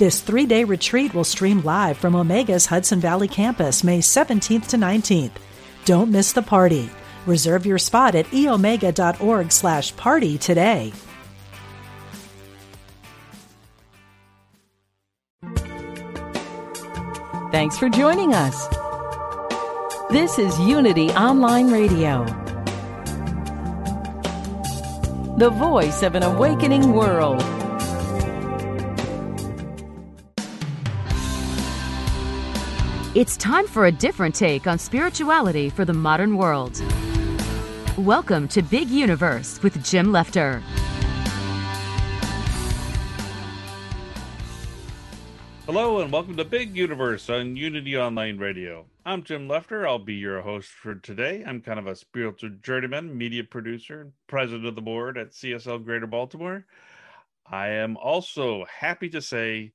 This three day retreat will stream live from Omega's Hudson Valley campus May 17th to 19th. Don't miss the party. Reserve your spot at eomega.org slash party today. Thanks for joining us. This is Unity Online Radio, the voice of an awakening world. It's time for a different take on spirituality for the modern world. Welcome to Big Universe with Jim Lefter. Hello and welcome to Big Universe on Unity Online Radio. I'm Jim Lefter. I'll be your host for today. I'm kind of a spiritual journeyman, media producer, and president of the board at CSL Greater Baltimore. I am also happy to say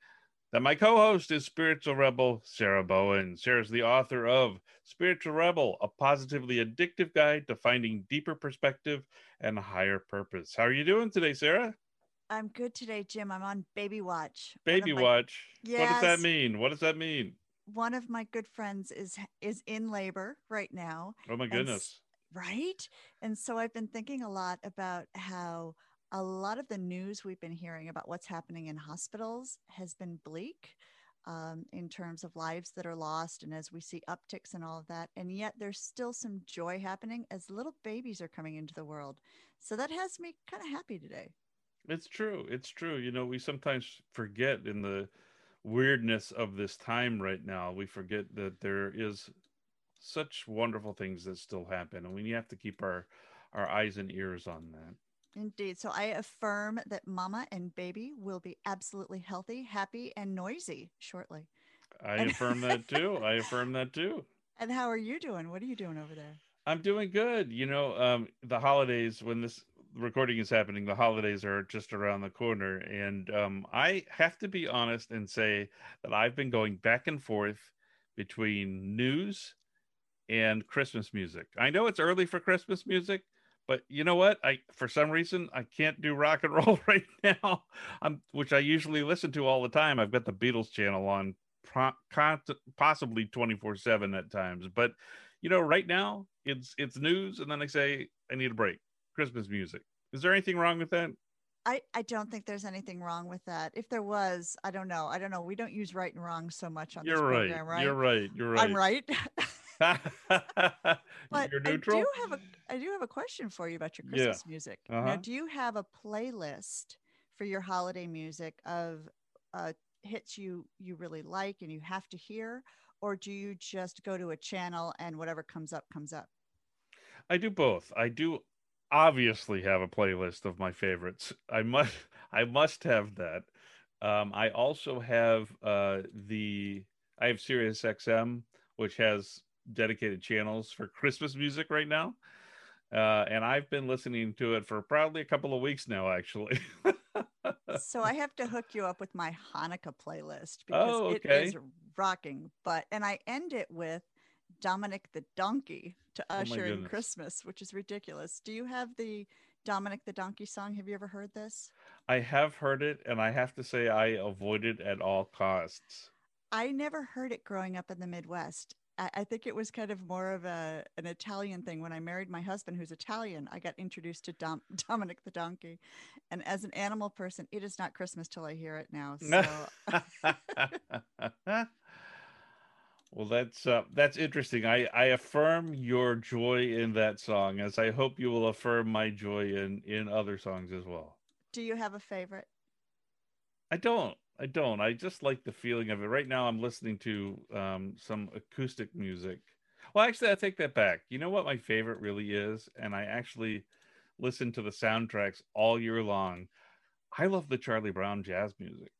that my co-host is spiritual rebel Sarah Bowen. Sarah's the author of Spiritual Rebel: A Positively Addictive Guide to Finding Deeper Perspective and Higher Purpose. How are you doing today, Sarah? I'm good today, Jim. I'm on baby watch. Baby my, watch. Yes. What does that mean? What does that mean? One of my good friends is is in labor right now. Oh my goodness. right? And so I've been thinking a lot about how a lot of the news we've been hearing about what's happening in hospitals has been bleak um, in terms of lives that are lost and as we see upticks and all of that. And yet there's still some joy happening as little babies are coming into the world. So that has me kind of happy today. It's true. It's true. You know, we sometimes forget in the weirdness of this time right now, we forget that there is such wonderful things that still happen. And we have to keep our, our eyes and ears on that. Indeed. So I affirm that mama and baby will be absolutely healthy, happy, and noisy shortly. I affirm that too. I affirm that too. And how are you doing? What are you doing over there? I'm doing good. You know, um, the holidays, when this recording is happening, the holidays are just around the corner. And um, I have to be honest and say that I've been going back and forth between news and Christmas music. I know it's early for Christmas music, but you know what? I for some reason I can't do rock and roll right now. I'm which I usually listen to all the time. I've got the Beatles channel on possibly 24/7 at times. But you know, right now it's it's news and then I say I need a break. Christmas music. Is there anything wrong with that? I, I don't think there's anything wrong with that. If there was, I don't know. I don't know. We don't use right and wrong so much on You're this right. program, right? You're right. You're right. I'm right. but You're I do have a I do have a question for you about your Yeah. Christmas music. Now, Uh-huh. do you have a playlist for your holiday music of uh, hits you you really like and you have to hear, or do you just go to a channel and whatever comes up comes up? I do both. I do obviously have a playlist of my favorites. I must I must have that. Um, I also have uh, the I have Sirius XM, which has dedicated channels for Christmas music right now. Uh, and I've been listening to it for probably a couple of weeks now, actually. so I have to hook you up with my Hanukkah playlist because Oh, okay. is rocking. But and I end it with Dominic the Donkey to Oh usher in. Christmas, which is ridiculous. Do you have the Dominic the Donkey song? Have you ever heard this? I have heard it, and I have to say I avoid it at all costs. I never heard it growing up in the Midwest. I, I think it was kind of more of a an Italian thing. When I married my husband, who's Italian, I got introduced to Dom, Dominic the donkey, and as an animal person, it is not Christmas till I hear it now. So well, that's uh, that's interesting. I I affirm your joy in that song, as I hope you will affirm my joy in in other songs as well. do you have a favorite? I don't. I don't. I just like the feeling of it. Right now, I'm listening to um, some acoustic music. Well, actually, I take that back. You know what my favorite really is, and I actually listen to the soundtracks all year long. I love the Charlie Brown jazz music.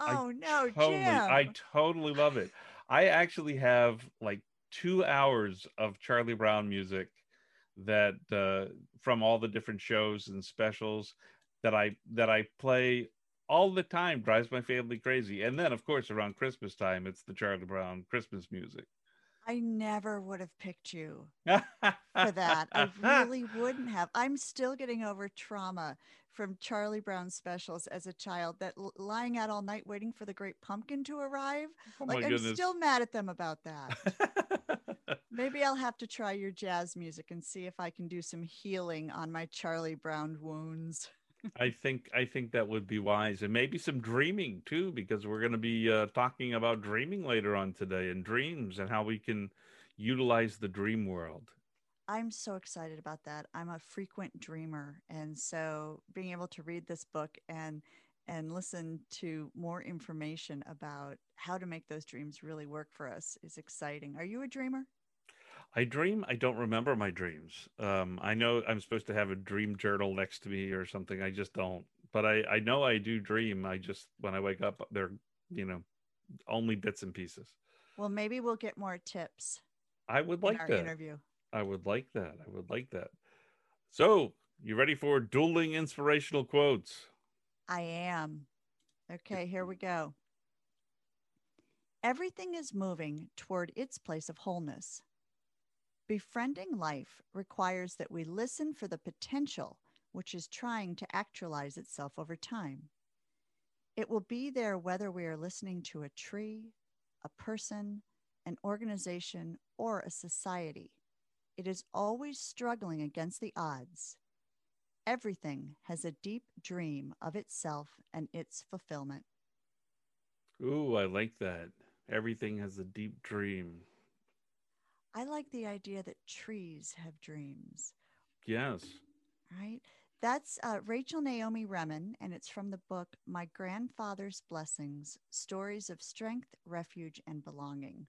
Oh no, totally, Jim. I totally love it. I actually have like two hours of Charlie Brown music that uh, from all the different shows and specials that I that I play all the time drives my family crazy. And then of course around Christmas time it's the Charlie Brown Christmas music. I never would have picked you for that. I really wouldn't have. I'm still getting over trauma from Charlie Brown specials as a child that lying out all night waiting for the great pumpkin to arrive. Oh like I'm goodness. still mad at them about that. Maybe I'll have to try your jazz music and see if I can do some healing on my Charlie Brown wounds. I think I think that would be wise, and maybe some dreaming too, because we're going to be uh, talking about dreaming later on today, and dreams, and how we can utilize the dream world. I'm so excited about that. I'm a frequent dreamer, and so being able to read this book and and listen to more information about how to make those dreams really work for us is exciting. Are you a dreamer? I dream. I don't remember my dreams. Um, I know I'm supposed to have a dream journal next to me or something. I just don't. But I, I know I do dream. I just when I wake up, they're you know only bits and pieces. Well, maybe we'll get more tips I would in like our that. interview. I would like that. I would like that. So, you ready for dueling inspirational quotes? I am. Okay, here we go. Everything is moving toward its place of wholeness. Befriending life requires that we listen for the potential which is trying to actualize itself over time. It will be there whether we are listening to a tree, a person, an organization, or a society. It is always struggling against the odds. Everything has a deep dream of itself and its fulfillment. Ooh, I like that. Everything has a deep dream. I like the idea that trees have dreams, Yes. right? That's uh, Rachel Naomi Remen, and it's from the book My Grandfather's Blessings Stories of Strength, Refuge, and Belonging.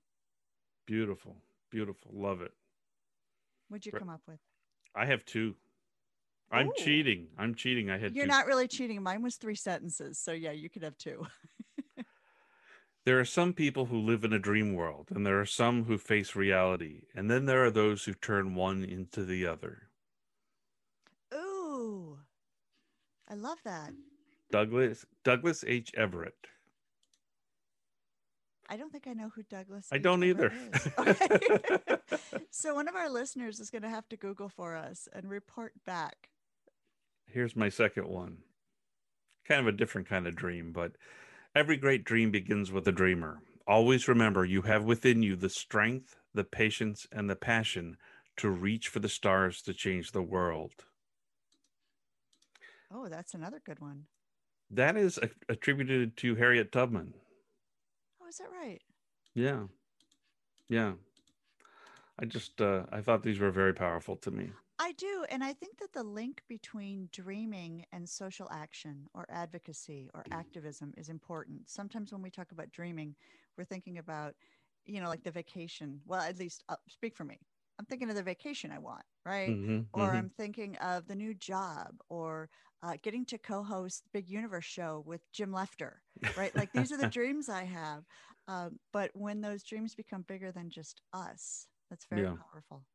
Beautiful. Beautiful. Love it. What'd you Re- come up with? I have two. I'm Ooh. cheating. I'm cheating. I had You're two. not really cheating. Mine was three sentences. So, yeah, you could have two. There are some people who live in a dream world, and there are some who face reality, and then there are those who turn one into the other. Ooh, I love that. Douglas Douglas H. Everett. I don't think I know who Douglas. I H. don't Everett either. Okay. so one of our listeners is going to have to Google for us and report back. Here's my second one. Kind of a different kind of dream, but every great dream begins with a dreamer. Always remember you have within you the strength, the patience, and the passion to reach for the stars to change the world. Oh, that's another good one. That is a- attributed to Harriet Tubman. Oh, is that right? Yeah. Yeah. I just uh I thought these were very powerful to me. I do. And I think that the link between dreaming and social action or advocacy or activism is important. Sometimes when we talk about dreaming, we're thinking about, you know, like the vacation. Well, at least uh, speak for me. I'm thinking of the vacation I want, right? Mhm, Or mhm. I'm thinking of the new job or uh, getting to co host Big Universe show with Jim Lefter, right? Like these are the dreams I have. Um, but when those dreams become bigger than just us, that's very Yeah. powerful.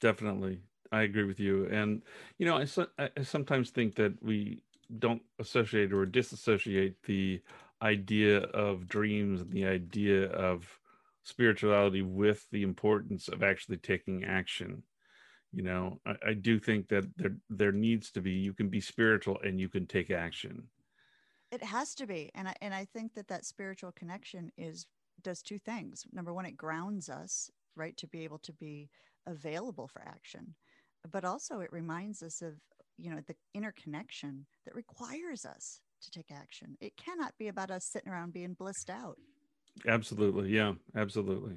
Definitely. I agree with you. And, you know, I, so- I sometimes think that we don't associate or disassociate the idea of dreams and the idea of spirituality with the importance of actually taking action. You know, I, I do think that there there needs to be you can be spiritual and you can take action. It has to be, and I and I think that that spiritual connection is does two things. Number one, it grounds us, right, to be able to be available for action, but also it reminds us of you know the interconnection that requires us to take action. It cannot be about us sitting around being blissed out. Absolutely. Yeah, absolutely.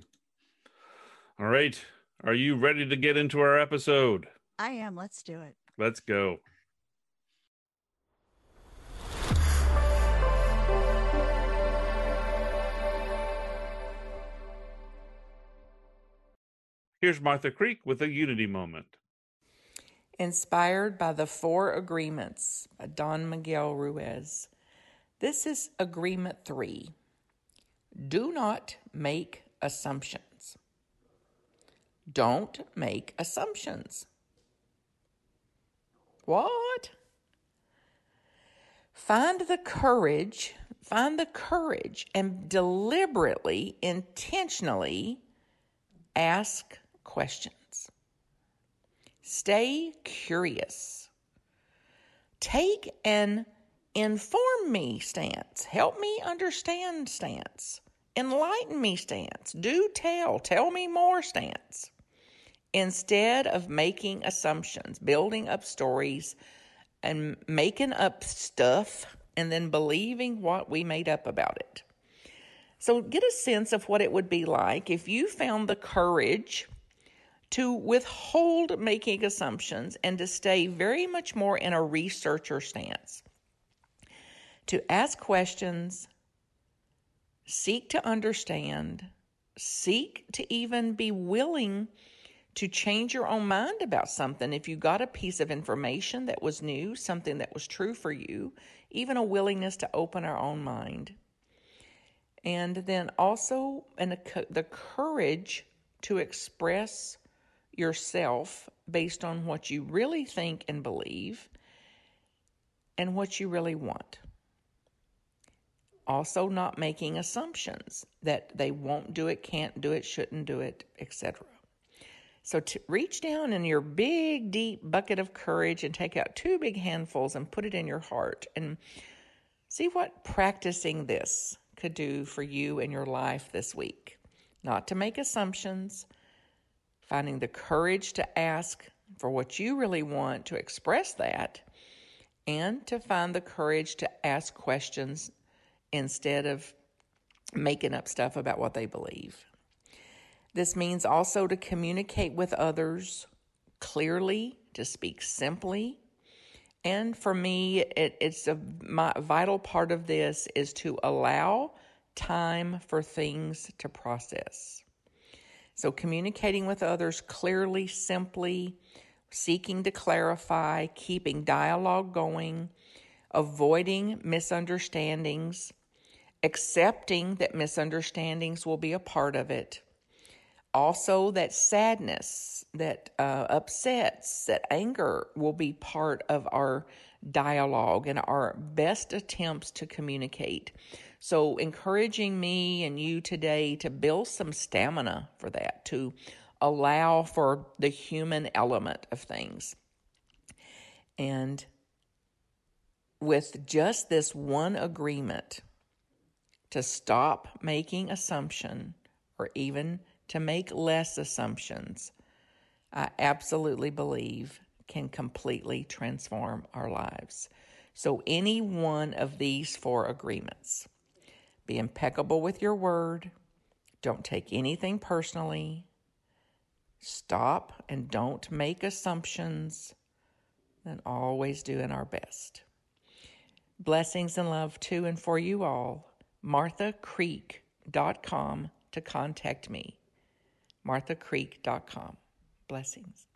All right. Are you ready to get into our episode? I am. Let's do it. Let's go. Here's Martha Creek with a Unity moment. Inspired by the Four Agreements by Don Miguel Ruiz. This is agreement three. Do not make assumptions. Don't make assumptions. What? Find the courage, find the courage and deliberately, intentionally ask questions. Stay curious. Take an inform me stance, help me understand stance, enlighten me stance, do tell, tell me more stance. Instead of making assumptions, building up stories, and making up stuff and then believing what we made up about it. So, get a sense of what it would be like if you found the courage to withhold making assumptions and to stay very much more in a researcher stance. To ask questions, seek to understand, seek to even be willing to change your own mind about something. If you got a piece of information that was new, something that was true for you, even a willingness to open our own mind. And then also and the courage to express yourself based on what you really think and believe and what you really want. Also, not making assumptions that they won't do it, can't do it, shouldn't do it, etc. So, to reach down in your big, deep bucket of courage and take out two big handfuls and put it in your heart and see what practicing this could do for you and your life this week. Not to make assumptions, finding the courage to ask for what you really want, to express that, and to find the courage to ask questions instead of making up stuff about what they believe. This means also to communicate with others clearly, to speak simply. And for me, it, it's a my vital part of this is to allow time for things to process. So, communicating with others clearly, simply, seeking to clarify, keeping dialogue going, avoiding misunderstandings, accepting that misunderstandings will be a part of it. Also, that sadness, that uh, upsets, that anger will be part of our dialogue and our best attempts to communicate. So, encouraging me and you today to build some stamina for that, to allow for the human element of things. And with just this one agreement to stop making assumption or even to make less assumptions, I absolutely believe can completely transform our lives. So, any one of these four agreements be impeccable with your word. Don't take anything personally. Stop and don't make assumptions. And always doing our best. Blessings and love to and for you all. MarthaCreek.com to contact me. MarthaCreek.com. Blessings.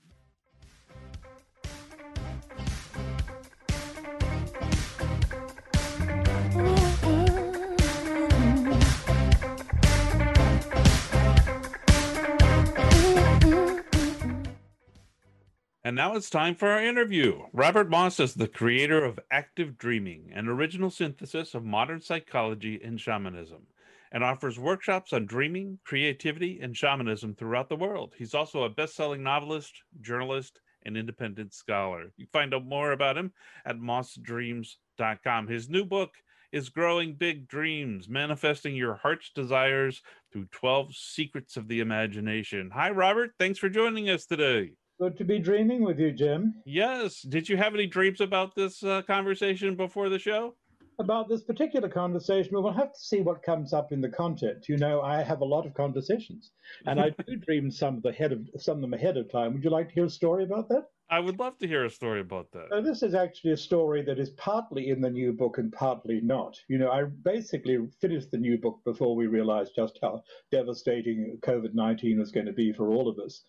And now it's time for our interview. Robert Moss is the creator of Active Dreaming, an original synthesis of modern psychology and shamanism, and offers workshops on dreaming, creativity, and shamanism throughout the world. He's also a best selling novelist, journalist, and independent scholar. You find out more about him at mossdreams.com. His new book is Growing Big Dreams, Manifesting Your Heart's Desires Through 12 Secrets of the Imagination. Hi, Robert. Thanks for joining us today. Good to be dreaming with you, Jim. Yes. Did you have any dreams about this uh, conversation before the show? About this particular conversation, we'll have to see what comes up in the content. You know, I have a lot of conversations, and I do dream some of the head of some of them ahead of time. Would you like to hear a story about that? I would love to hear a story about that. So this is actually a story that is partly in the new book and partly not. You know, I basically finished the new book before we realized just how devastating COVID 19 was going to be for all of us.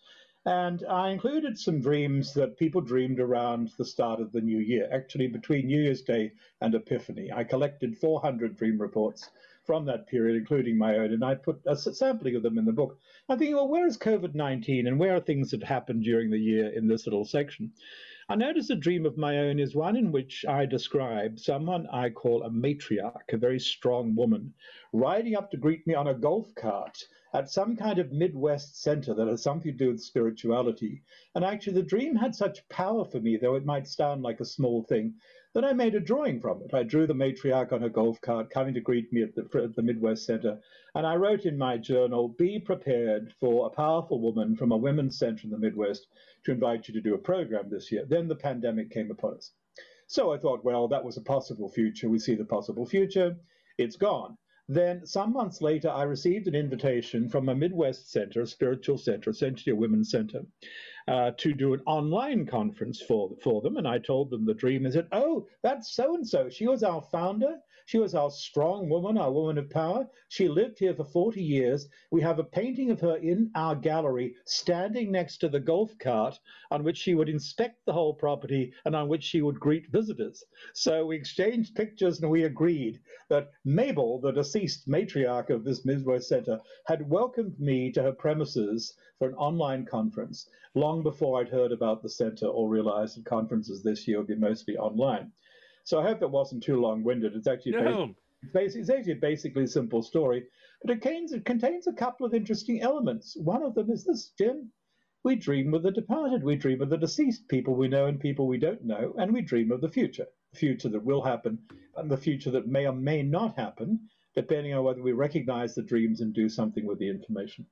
And I included some dreams that people dreamed around the start of the new year, actually between New Year's Day and Epiphany. I collected 400 dream reports from that period, including my own, and I put a sampling of them in the book. I'm thinking, well, where is COVID 19 and where are things that happened during the year in this little section? I notice a dream of my own is one in which I describe someone I call a matriarch, a very strong woman, riding up to greet me on a golf cart at some kind of Midwest center that has something to do with spirituality. And actually, the dream had such power for me, though it might sound like a small thing, that I made a drawing from it. I drew the matriarch on a golf cart coming to greet me at the, at the Midwest Center. And I wrote in my journal, Be prepared for a powerful woman from a women's center in the Midwest to invite you to do a program this year. Then the pandemic came upon us. So I thought, well, that was a possible future. We see the possible future. It's gone. Then, some months later, I received an invitation from a Midwest center, a spiritual center, essentially a women's center, uh, to do an online conference for, for them. And I told them the dream. They said, Oh, that's so and so. She was our founder. She was our strong woman, our woman of power. She lived here for 40 years. We have a painting of her in our gallery standing next to the golf cart on which she would inspect the whole property and on which she would greet visitors. So we exchanged pictures and we agreed that Mabel, the deceased matriarch of this Midwest Center, had welcomed me to her premises for an online conference long before I'd heard about the center or realized that conferences this year would be mostly online. So I hope that wasn't too long-winded. It's actually no. basically, it's actually basically a simple story, but it contains, it contains a couple of interesting elements. One of them is this, Jim. We dream of the departed. We dream of the deceased, people we know and people we don't know, and we dream of the future, the future that will happen, and the future that may or may not happen, depending on whether we recognize the dreams and do something with the information.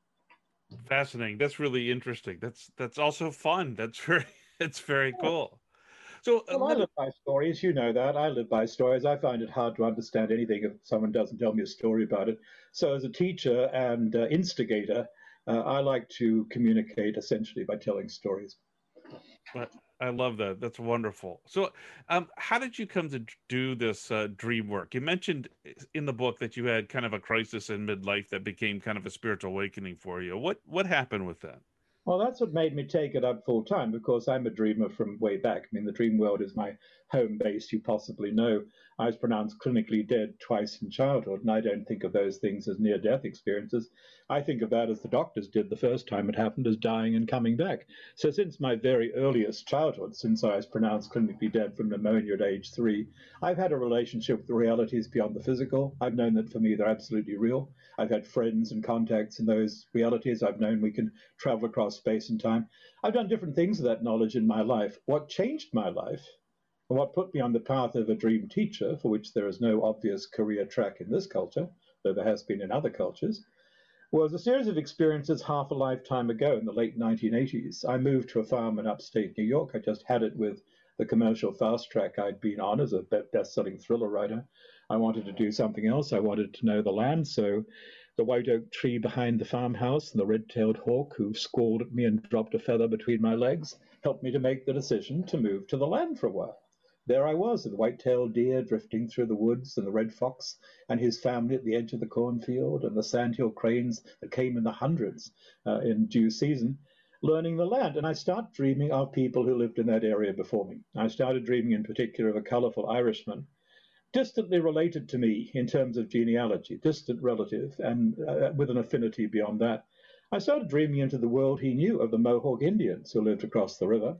Fascinating. That's really interesting. That's that's also fun. That's very it's very cool. So well, I live by stories. You know that. I live by stories. I find it hard to understand anything if someone doesn't tell me a story about it. So, as a teacher and uh, instigator, uh, I like to communicate essentially by telling stories. I love that. That's wonderful. So, um, how did you come to do this uh, dream work? You mentioned in the book that you had kind of a crisis in midlife that became kind of a spiritual awakening for you. What what happened with that? Well, that's what made me take it up full time because I'm a dreamer from way back. I mean, the dream world is my home base, you possibly know. I was pronounced clinically dead twice in childhood, and I don't think of those things as near death experiences. I think of that as the doctors did the first time it happened, as dying and coming back. So, since my very earliest childhood, since I was pronounced clinically dead from pneumonia at age three, I've had a relationship with the realities beyond the physical. I've known that for me, they're absolutely real. I've had friends and contacts in those realities. I've known we can travel across space and time. I've done different things with that knowledge in my life. What changed my life and what put me on the path of a dream teacher, for which there is no obvious career track in this culture, though there has been in other cultures, was a series of experiences half a lifetime ago in the late 1980s. I moved to a farm in upstate New York. I just had it with the commercial fast track I'd been on as a best selling thriller writer. I wanted to do something else. I wanted to know the land. So the white oak tree behind the farmhouse and the red tailed hawk who squalled at me and dropped a feather between my legs helped me to make the decision to move to the land for a while. There I was, the white-tailed deer drifting through the woods, and the red fox and his family at the edge of the cornfield, and the sandhill cranes that came in the hundreds uh, in due season, learning the land. And I start dreaming of people who lived in that area before me. I started dreaming in particular of a colorful Irishman, distantly related to me in terms of genealogy, distant relative, and uh, with an affinity beyond that. I started dreaming into the world he knew of the Mohawk Indians who lived across the river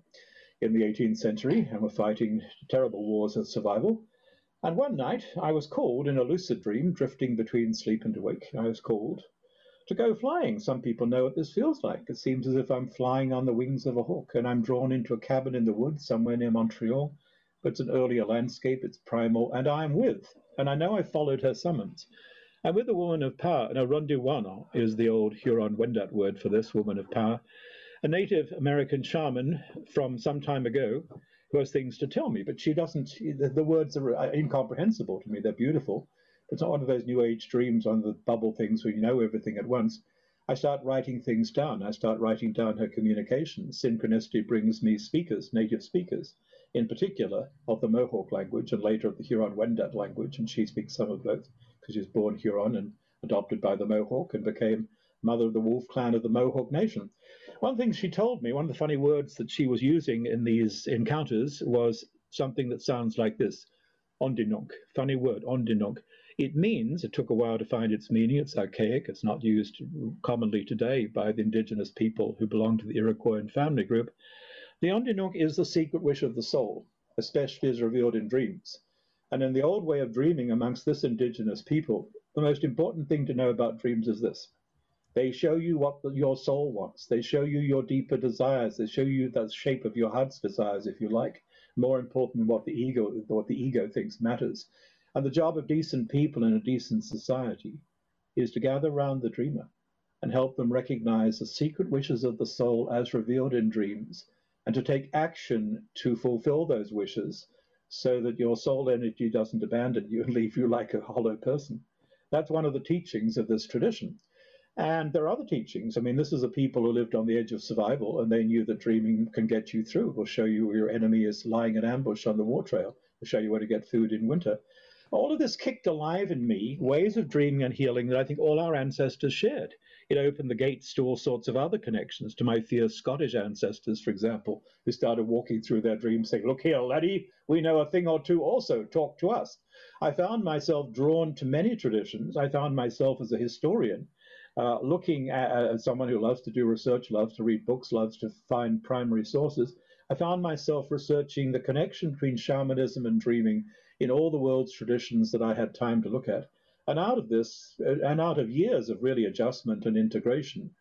in the 18th century and were fighting terrible wars of survival. And one night I was called in a lucid dream, drifting between sleep and awake. I was called to go flying. Some people know what this feels like. It seems as if I'm flying on the wings of a hawk and I'm drawn into a cabin in the woods somewhere near Montreal. But it's an earlier landscape, it's primal, and I am with. And I know I followed her summons. I'm with a woman of power. And a Ronduwana is the old Huron Wendat word for this woman of power a Native American shaman from some time ago who has things to tell me, but she doesn't. The, the words are incomprehensible to me. They're beautiful. It's not one of those New Age dreams on the bubble things where you know everything at once. I start writing things down. I start writing down her communications. Synchronicity brings me speakers, native speakers, in particular of the Mohawk language and later of the Huron Wendat language, and she speaks some of both because she was born Huron and adopted by the Mohawk and became mother of the wolf clan of the Mohawk Nation. One thing she told me, one of the funny words that she was using in these encounters was something that sounds like this ondinnonk. Funny word, ondinnonk. It means, it took a while to find its meaning, it's archaic, it's not used commonly today by the indigenous people who belong to the Iroquois family group. The ondinnonk is the secret wish of the soul, especially as revealed in dreams. And in the old way of dreaming amongst this indigenous people, the most important thing to know about dreams is this they show you what your soul wants. They show you your deeper desires. They show you the shape of your heart's desires, if you like. More important than what the ego, what the ego thinks matters. And the job of decent people in a decent society is to gather round the dreamer and help them recognize the secret wishes of the soul as revealed in dreams, and to take action to fulfill those wishes so that your soul energy doesn't abandon you and leave you like a hollow person. That's one of the teachings of this tradition. And there are other teachings. I mean, this is a people who lived on the edge of survival and they knew that dreaming can get you through. It will show you where your enemy is lying in ambush on the war trail. It'll show you where to get food in winter. All of this kicked alive in me ways of dreaming and healing that I think all our ancestors shared. It opened the gates to all sorts of other connections, to my fierce Scottish ancestors, for example, who started walking through their dreams saying, Look here, laddie, we know a thing or two also, talk to us. I found myself drawn to many traditions. I found myself as a historian uh, looking at, as someone who loves to do research, loves to read books, loves to find primary sources, I found myself researching the connection between shamanism and dreaming in all the world's traditions that I had time to look at. And out of this, uh, and out of years of really adjustment and integration,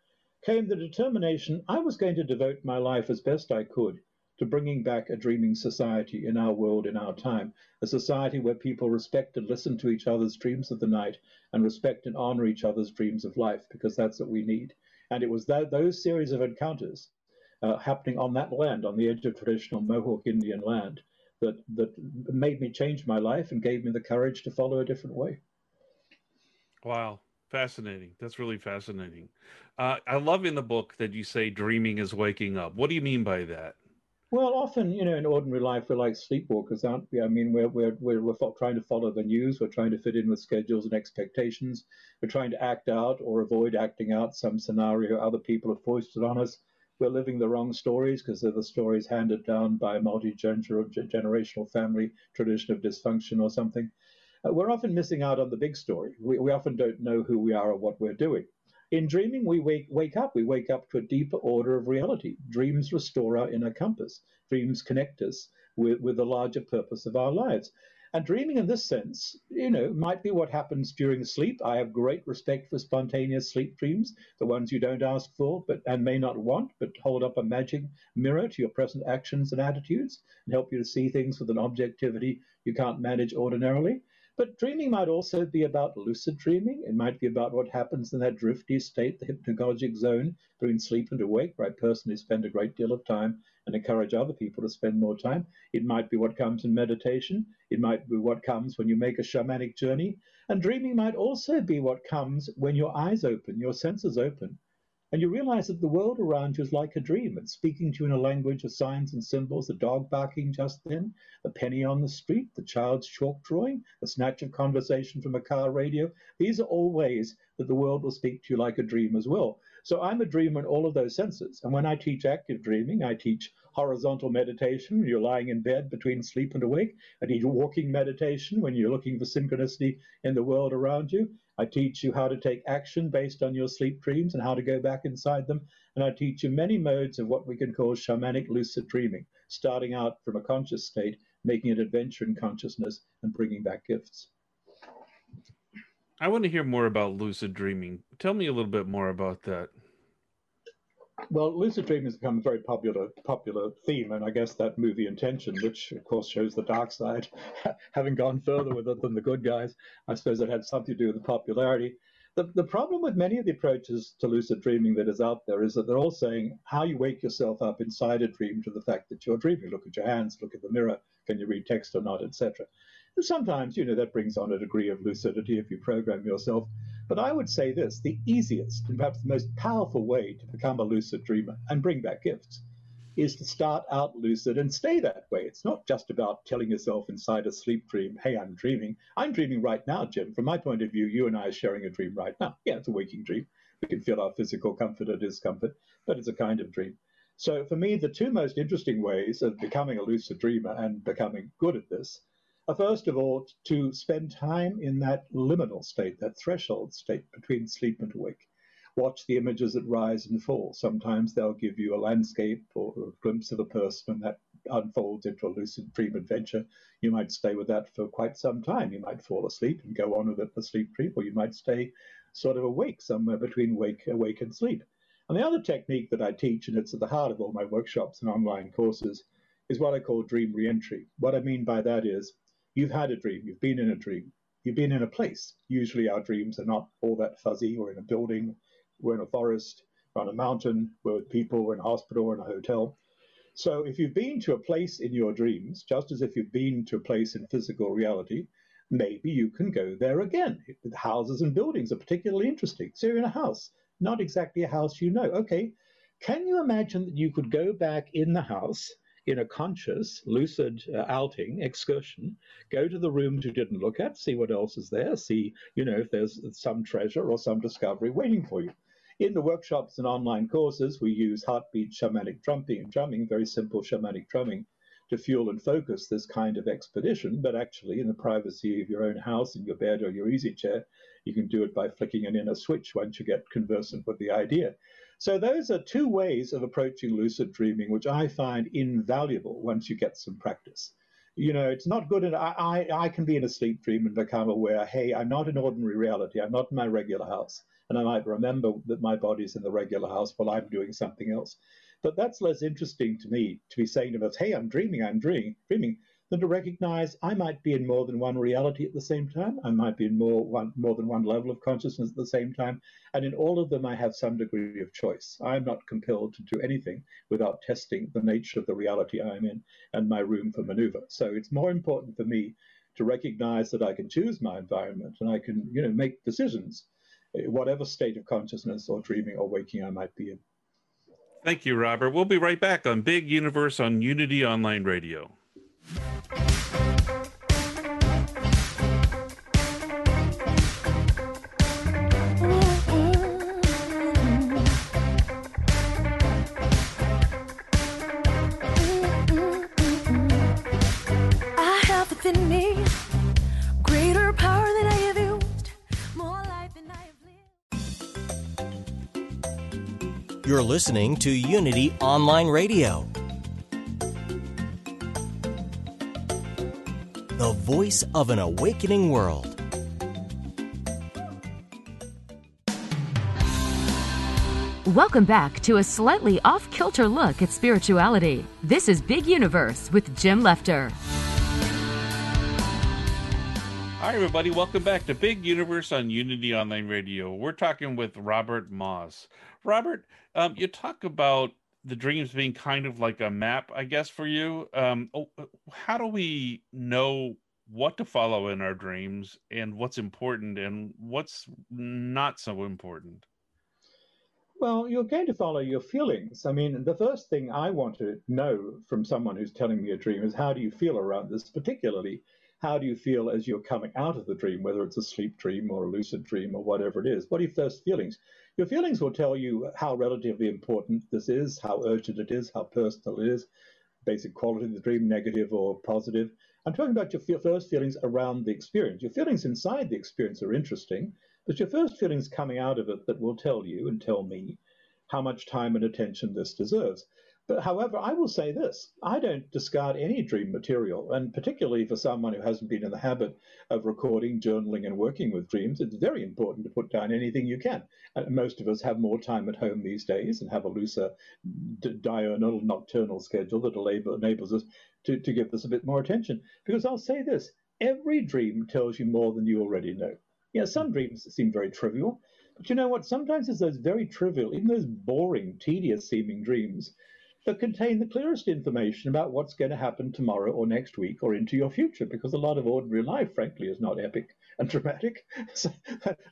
came the determination I was going to devote my life as best I could to bringing back a dreaming society in our world, in our time, a society where people respect and listen to each other's dreams of the night and respect and honor each other's dreams of life, because that's what we need. And it was that, those series of encounters uh, happening on that land, on the edge of traditional Mohawk Indian land, that, that made me change my life and gave me the courage to follow a different way. Wow. Fascinating. That's really fascinating. Uh, I love in the book that you say dreaming is waking up. What do you mean by that? Well, often, you know, in ordinary life, we're like sleepwalkers, aren't we? I mean, we're, we're, we're, we're trying to follow the news. We're trying to fit in with schedules and expectations. We're trying to act out or avoid acting out some scenario other people have foisted on us. We're living the wrong stories because they're the stories handed down by a multi-generational family tradition of dysfunction or something. Uh, we're often missing out on the big story. We, we often don't know who we are or what we're doing. In dreaming, we wake, wake up. We wake up to a deeper order of reality. Dreams restore our inner compass. Dreams connect us with, with the larger purpose of our lives. And dreaming in this sense, you know, might be what happens during sleep. I have great respect for spontaneous sleep dreams, the ones you don't ask for but and may not want, but hold up a magic mirror to your present actions and attitudes and help you to see things with an objectivity you can't manage ordinarily. But dreaming might also be about lucid dreaming. It might be about what happens in that drifty state, the hypnagogic zone between sleep and awake, where I personally spend a great deal of time and encourage other people to spend more time. It might be what comes in meditation. It might be what comes when you make a shamanic journey. And dreaming might also be what comes when your eyes open, your senses open, and you realize that the world around you is like a dream. It's speaking to you in a language of signs and symbols, the dog barking just then, the penny on the street, the child's chalk drawing, the snatch of conversation from a car radio. These are all ways that the world will speak to you like a dream as well. So I'm a dreamer in all of those senses. And when I teach active dreaming, I teach horizontal meditation you're lying in bed between sleep and awake. I teach walking meditation when you're looking for synchronicity in the world around you. I teach you how to take action based on your sleep dreams and how to go back inside them. And I teach you many modes of what we can call shamanic lucid dreaming, starting out from a conscious state, making an adventure in consciousness, and bringing back gifts. I want to hear more about lucid dreaming. Tell me a little bit more about that. Well, lucid dreaming has become a very popular popular theme, and I guess that movie Inception, which of course shows the dark side, having gone further with it than the good guys, I suppose it had something to do with the popularity. The, the problem with many of the approaches to lucid dreaming that is out there is that they're all saying how you wake yourself up inside a dream to the fact that you're dreaming. Look at your hands, look at the mirror, can you read text or not, etc. And sometimes, you know, that brings on a degree of lucidity if you program yourself. But I would say this the easiest and perhaps the most powerful way to become a lucid dreamer and bring back gifts is to start out lucid and stay that way. It's not just about telling yourself inside a sleep dream, hey, I'm dreaming. I'm dreaming right now, Jim. From my point of view, you and I are sharing a dream right now. Yeah, it's a waking dream. We can feel our physical comfort or discomfort, but it's a kind of dream. So for me, the two most interesting ways of becoming a lucid dreamer and becoming good at this first of all to spend time in that liminal state, that threshold state between sleep and awake. Watch the images that rise and fall. Sometimes they'll give you a landscape or a glimpse of a person, and that unfolds into a lucid dream adventure. You might stay with that for quite some time. You might fall asleep and go on with it for sleep dream, or you might stay sort of awake somewhere between wake, awake and sleep. And the other technique that I teach, and it's at the heart of all my workshops and online courses, is what I call dream reentry. What I mean by that is you've had a dream, you've been in a dream, you've been in a place. Usually our dreams are not all that fuzzy. We're in a building, we're in a forest, we're on a mountain, we're with people, we're in a hospital, we're in a hotel. So if you've been to a place in your dreams, just as if you've been to a place in physical reality, maybe you can go there again. Houses and buildings are particularly interesting. So you're in a house, not exactly a house you know. Okay, can you imagine that you could go back in the house in a conscious, lucid uh, outing, excursion, go to the rooms you didn't look at, see what else is there, see, you know, if there's some treasure or some discovery waiting for you. In the workshops and online courses, we use heartbeat shamanic drumming, drumming, very simple shamanic drumming, to fuel and focus this kind of expedition. But actually, in the privacy of your own house, in your bed or your easy chair, you can do it by flicking an inner switch once you get conversant with the idea. So those are two ways of approaching lucid dreaming, which I find invaluable once you get some practice. You know, it's not good. And I, I, I can be in a sleep dream and become aware, hey, I'm not in ordinary reality. I'm not in my regular house and I might remember that my body's in the regular house while I'm doing something else. But that's less interesting to me to be saying to us, hey, I'm dreaming, I'm dreaming, dreaming, than to recognize I might be in more than one reality at the same time. I might be in more one more than one level of consciousness at the same time. And in all of them I have some degree of choice. I'm not compelled to do anything without testing the nature of the reality I'm in and my room for maneuver. So it's more important for me to recognize that I can choose my environment and I can, you know, make decisions eh, whatever state of consciousness or dreaming or waking I might be in. Thank you, Robert. We'll be right back on Big Universe on Unity Online Radio. You're listening to Unity Online Radio, the voice of an awakening world. Welcome back to a slightly off kilter look at spirituality. This is Big Universe with Jim Lefter. Hi, everybody. Welcome back to Big Universe on Unity Online Radio. We're talking with Robert Moss. Robert, um, you talk about the dreams being kind of like a map, I guess, for you. Um, oh, uh, how do we know what to follow in our dreams and what's important and what's not so important? Well, you're going to follow your feelings. I mean, the first thing I want to know from someone who's telling me a dream is how do you feel around this, particularly how do you feel as you're coming out of the dream, whether it's a sleep dream or a lucid dream or whatever it is? What are your first feelings? Your feelings will tell you how relatively important this is, how urgent it is, how personal it is, basic quality of the dream, negative or positive. I'm talking about your first feelings around the experience. Your feelings inside the experience are interesting, but your first feelings coming out of it that will tell you and tell me how much time and attention this deserves. But however, I will say this I don't discard any dream material, and particularly for someone who hasn't been in the habit of recording, journaling, and working with dreams, it's very important to put down anything you can. And most of us have more time at home these days and have a looser diurnal, nocturnal schedule that enables us to, to give this a bit more attention. Because I'll say this every dream tells you more than you already know. Yeah, some dreams seem very trivial, but you know what? Sometimes it's those very trivial, even those boring, tedious seeming dreams that contain the clearest information about what's going to happen tomorrow or next week or into your future, because a lot of ordinary life, frankly, is not epic and dramatic. So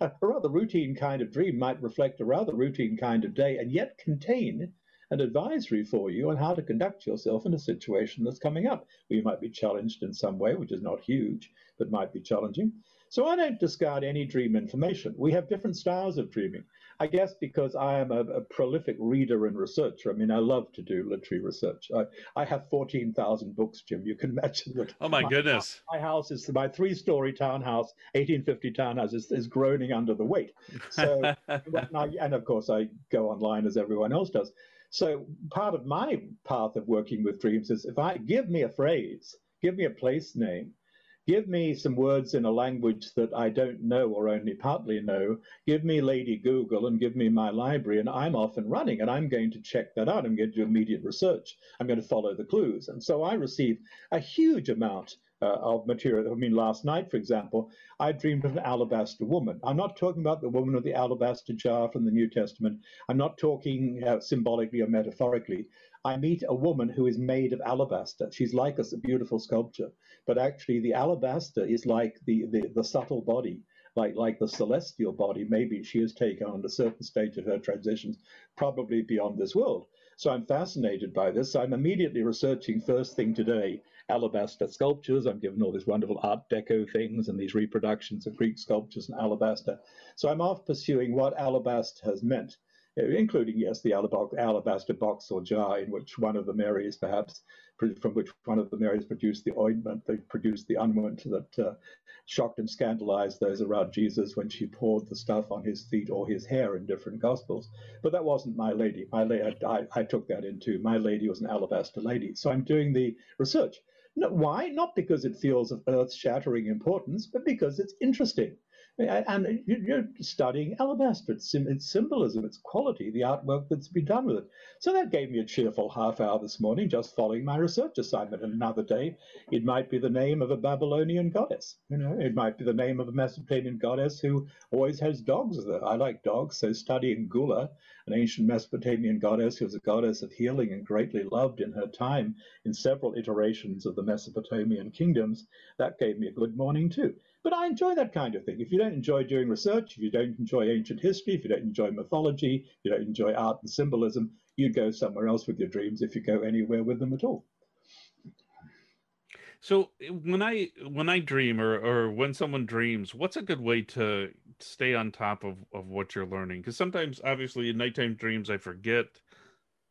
a rather routine kind of dream might reflect a rather routine kind of day and yet contain an advisory for you on how to conduct yourself in a situation that's coming up. you might be challenged in some way, which is not huge, but might be challenging. So I don't discard any dream information. We have different styles of dreaming. I guess because I am a, a prolific reader and researcher. I mean, I love to do literary research. I, I have 14,000 books, Jim. You can imagine that. Oh, my, my goodness. My house is my three story townhouse, 1850 townhouse, is, is groaning under the weight. So, I, and of course, I go online as everyone else does. So part of my path of working with dreams is if I give me a phrase, give me a place name, give me some words in a language that I don't know or only partly know, give me Lady Google and give me my library, and I'm off and running, and I'm going to check that out. I'm going to do immediate research. I'm going to follow the clues. And so I receive a huge amount uh, of material. I mean, last night, for example, I dreamed of an alabaster woman. I'm not talking about the woman of the alabaster jar from the New Testament. I'm not talking uh, symbolically or metaphorically. I meet a woman who is made of alabaster. She's like us, a beautiful sculpture, but actually, the alabaster is like the, the, the subtle body like like the celestial body, maybe she has taken on a certain stage of her transitions, probably beyond this world. So I'm fascinated by this. I'm immediately researching first thing today alabaster sculptures. I'm given all these wonderful Art Deco things and these reproductions of Greek sculptures in alabaster. So I'm off pursuing what alabaster has meant, including, yes, the alabaster box or jar in which one of the Marys, perhaps, from which one of the Marys produced the ointment, they produced the unguent that uh, shocked and scandalized those around Jesus when she poured the stuff on his feet or his hair in different gospels. But that wasn't my lady. My la- I, I took that into my lady was an alabaster lady. So I'm doing the research. Why? Not because it feels of earth shattering importance, but because it's interesting. And you're studying alabaster, its, symbolism, its quality, the artwork that's been done with it. So that gave me a cheerful half hour this morning, just following my research assignment. And another day, it might be the name of a Babylonian goddess. You know, it might be the name of a Mesopotamian goddess who always has dogs her. I like dogs, so studying Gula, an ancient Mesopotamian goddess who was a goddess of healing and greatly loved in her time in several iterations of the Mesopotamian kingdoms, that gave me a good morning too. But I enjoy that kind of thing. If you don't enjoy doing research, if you don't enjoy ancient history, if you don't enjoy mythology, you don't enjoy art and symbolism, you'd go somewhere else with your dreams if you go anywhere with them at all. So when I when I dream or or when someone dreams, what's a good way to stay on top of of what you're learning? Because sometimes, obviously, in nighttime dreams, I forget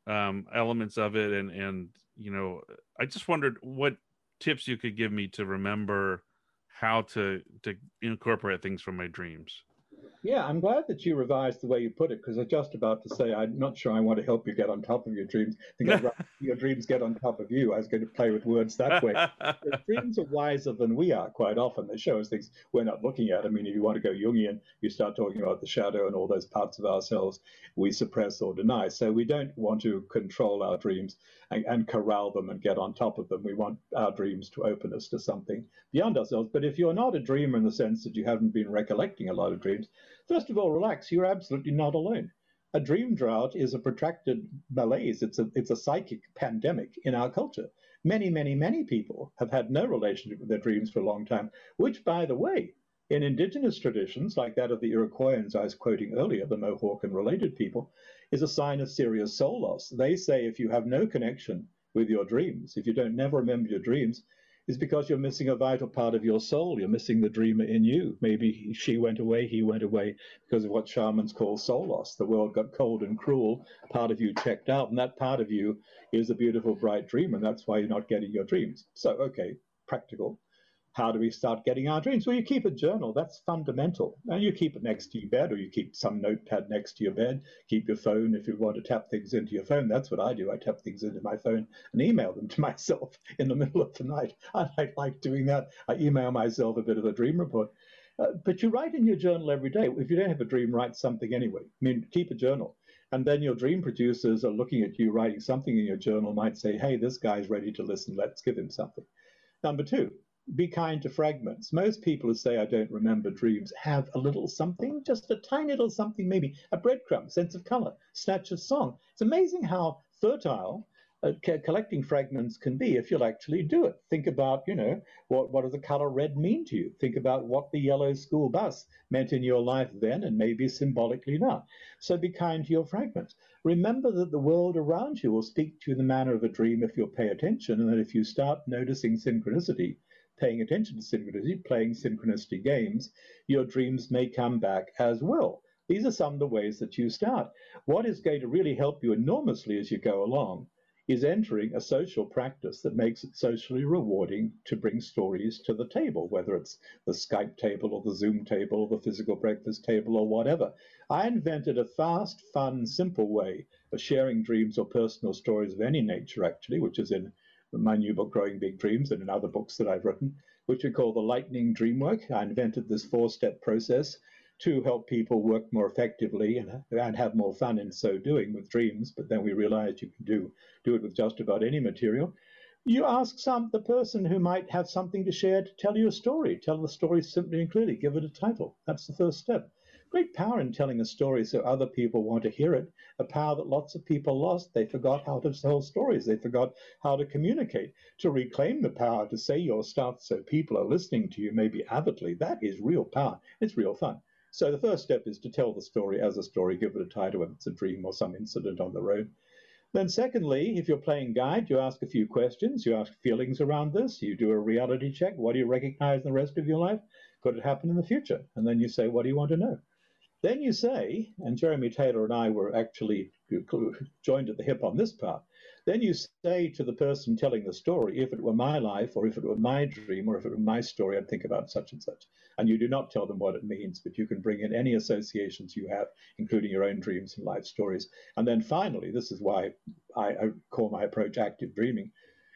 um, elements of it, and and you know, I just wondered what tips you could give me to remember how to to incorporate things from my dreams. Yeah, I'm glad that you revised the way you put it because I was just about to say I'm not sure I want to help you get on top of your dreams. Your dreams get on top of you. I was going to play with words that way. dreams are wiser than we are quite often. They show us things we're not looking at. I mean, if you want to go Jungian, you start talking about the shadow and all those parts of ourselves we suppress or deny. So we don't want to control our dreams and, and corral them and get on top of them. We want our dreams to open us to something beyond ourselves. But if you're not a dreamer in the sense that you haven't been recollecting a lot of dreams, First of all, relax. You're absolutely not alone. A dream drought is a protracted malaise. It's a, it's a psychic pandemic in our culture. Many, many, many people have had no relationship with their dreams for a long time, which, by the way, in indigenous traditions, like that of the Iroquoians I was quoting earlier, the Mohawk and related people, is a sign of serious soul loss. They say if you have no connection with your dreams, if you don't never remember your dreams, is because you're missing a vital part of your soul. You're missing the dreamer in you. Maybe she went away, he went away because of what shamans call soul loss. The world got cold and cruel. Part of you checked out, and that part of you is a beautiful, bright dream, and that's why you're not getting your dreams. So, okay, practical. How do we start getting our dreams? Well, you keep a journal. That's fundamental. And you keep it next to your bed, or you keep some notepad next to your bed. Keep your phone if you want to tap things into your phone. That's what I do. I tap things into my phone and email them to myself in the middle of the night. I like doing that. I email myself a bit of a dream report. Uh, but you write in your journal every day. If you don't have a dream, write something anyway. I mean, keep a journal. And then your dream producers are looking at you writing something in your journal, might say, hey, this guy's ready to listen. Let's give him something. Number two, be kind to fragments. Most people who say, I don't remember dreams, have a little something, just a tiny little something, maybe a breadcrumb, sense of color, snatch of song. It's amazing how fertile uh, collecting fragments can be if you'll actually do it. Think about, you know, what, what does the color red mean to you? Think about what the yellow school bus meant in your life then and maybe symbolically now. So be kind to your fragments. Remember that the world around you will speak to you in the manner of a dream if you'll pay attention, and that if you start noticing synchronicity, paying attention to synchronicity, playing synchronicity games, your dreams may come back as well. These are some of the ways that you start. What is going to really help you enormously as you go along is entering a social practice that makes it socially rewarding to bring stories to the table, whether it's the Skype table or the Zoom table or the physical breakfast table or whatever. I invented a fast, fun, simple way of sharing dreams or personal stories of any nature, actually, which is in my new book, Growing Big Dreams, and in other books that I've written, which we call the Lightning Dreamwork. I invented this four step process to help people work more effectively and, and have more fun in so doing with dreams. But then we realized you can do, do it with just about any material. You ask some the person who might have something to share to tell you a story. Tell the story simply and clearly. Give it a title. That's the first step. Great power in telling a story so other people want to hear it. A power that lots of people lost. They forgot how to tell stories. They forgot how to communicate. To reclaim the power to say your stuff so people are listening to you maybe avidly, that is real power. It's real fun. So the first step is to tell the story as a story, give it a title, whether it's a dream or some incident on the road. Then, secondly, if you're playing guide, you ask a few questions. You ask feelings around this. You do a reality check. What do you recognize in the rest of your life? Could it happen in the future? And then you say, what do you want to know? Then you say, and Jeremy Taylor and I were actually joined at the hip on this part. Then you say to the person telling the story, if it were my life, or if it were my dream, or if it were my story, I'd think about such and such. And you do not tell them what it means, but you can bring in any associations you have, including your own dreams and life stories. And then finally, this is why I, I call my approach active dreaming.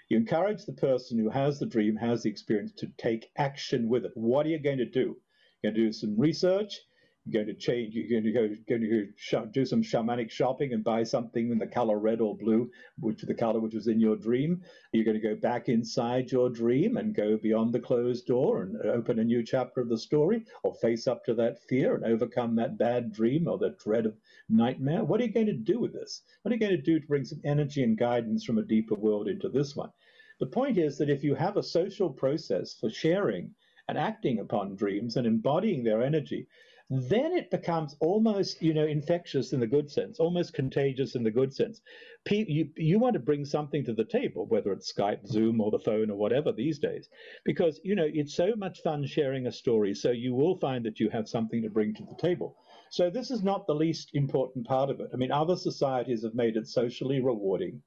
You encourage the person who has the dream, has the experience, to take action with it. What are you going to do? You're going to do some research you're going to change. You're going to go, going to go do some shamanic shopping and buy something in the color red or blue, which the color which was in your dream. You're going to go back inside your dream and go beyond the closed door and open a new chapter of the story, or face up to that fear and overcome that bad dream or that dread of nightmare. What are you going to do with this? What are you going to do to bring some energy and guidance from a deeper world into this one? The point is that if you have a social process for sharing and acting upon dreams and embodying their energy, then it becomes almost, you know, infectious in the good sense, almost contagious in the good sense. You, you want to bring something to the table, whether it's Skype, Zoom, or the phone, or whatever these days, because, you know, it's so much fun sharing a story. So you will find that you have something to bring to the table. So this is not the least important part of it. I mean, other societies have made it socially rewarding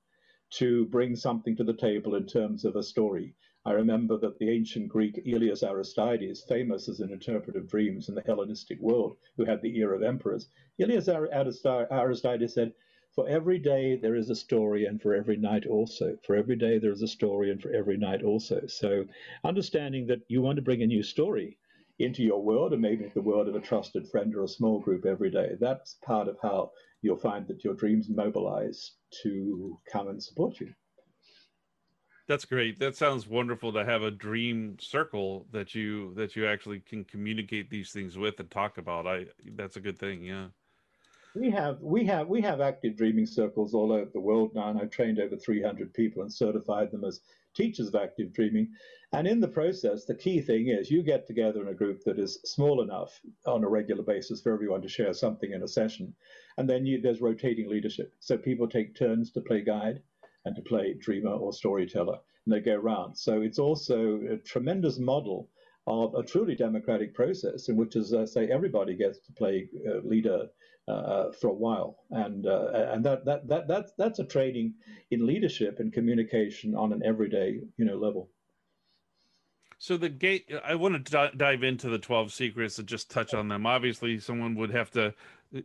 to bring something to the table in terms of a story. I remember that the ancient Greek Aelius Aristides, famous as an interpreter of dreams in the Hellenistic world, who had the ear of emperors, Aelius Aristides said, For every day there is a story, and for every night also. For every day there is a story, and for every night also. So, understanding that you want to bring a new story into your world, and maybe the world of a trusted friend or a small group every day, that's part of how you'll find that your dreams mobilize to come and support you. That's great. That sounds wonderful to have a dream circle that you that you actually can communicate these things with and talk about. I that's a good thing. Yeah. We have we have we have active dreaming circles all over the world now, and I've trained over 300 people and certified them as teachers of active dreaming. And in the process, the key thing is you get together in a group that is small enough on a regular basis for everyone to share something in a session, and then you, there's rotating leadership. So people take turns to play guide and to play dreamer or storyteller, and they go around. So it's also a tremendous model of a truly democratic process in which, as I say, everybody gets to play uh, leader uh, for a while, and uh, and that, that that that's that's a training in leadership and communication on an everyday you know level. So the gate, I want to d- dive into the twelve secrets and just touch on them. Obviously, someone would have to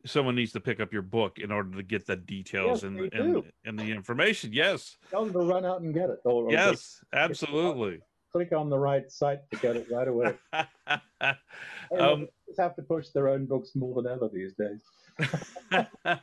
someone needs to pick up your book in order to get the details yes, and, and, and the information. Yes. Tell them to run out and get it. Yes, absolutely. Click on the right site to get it right away. um, have to push their own books more than ever these days.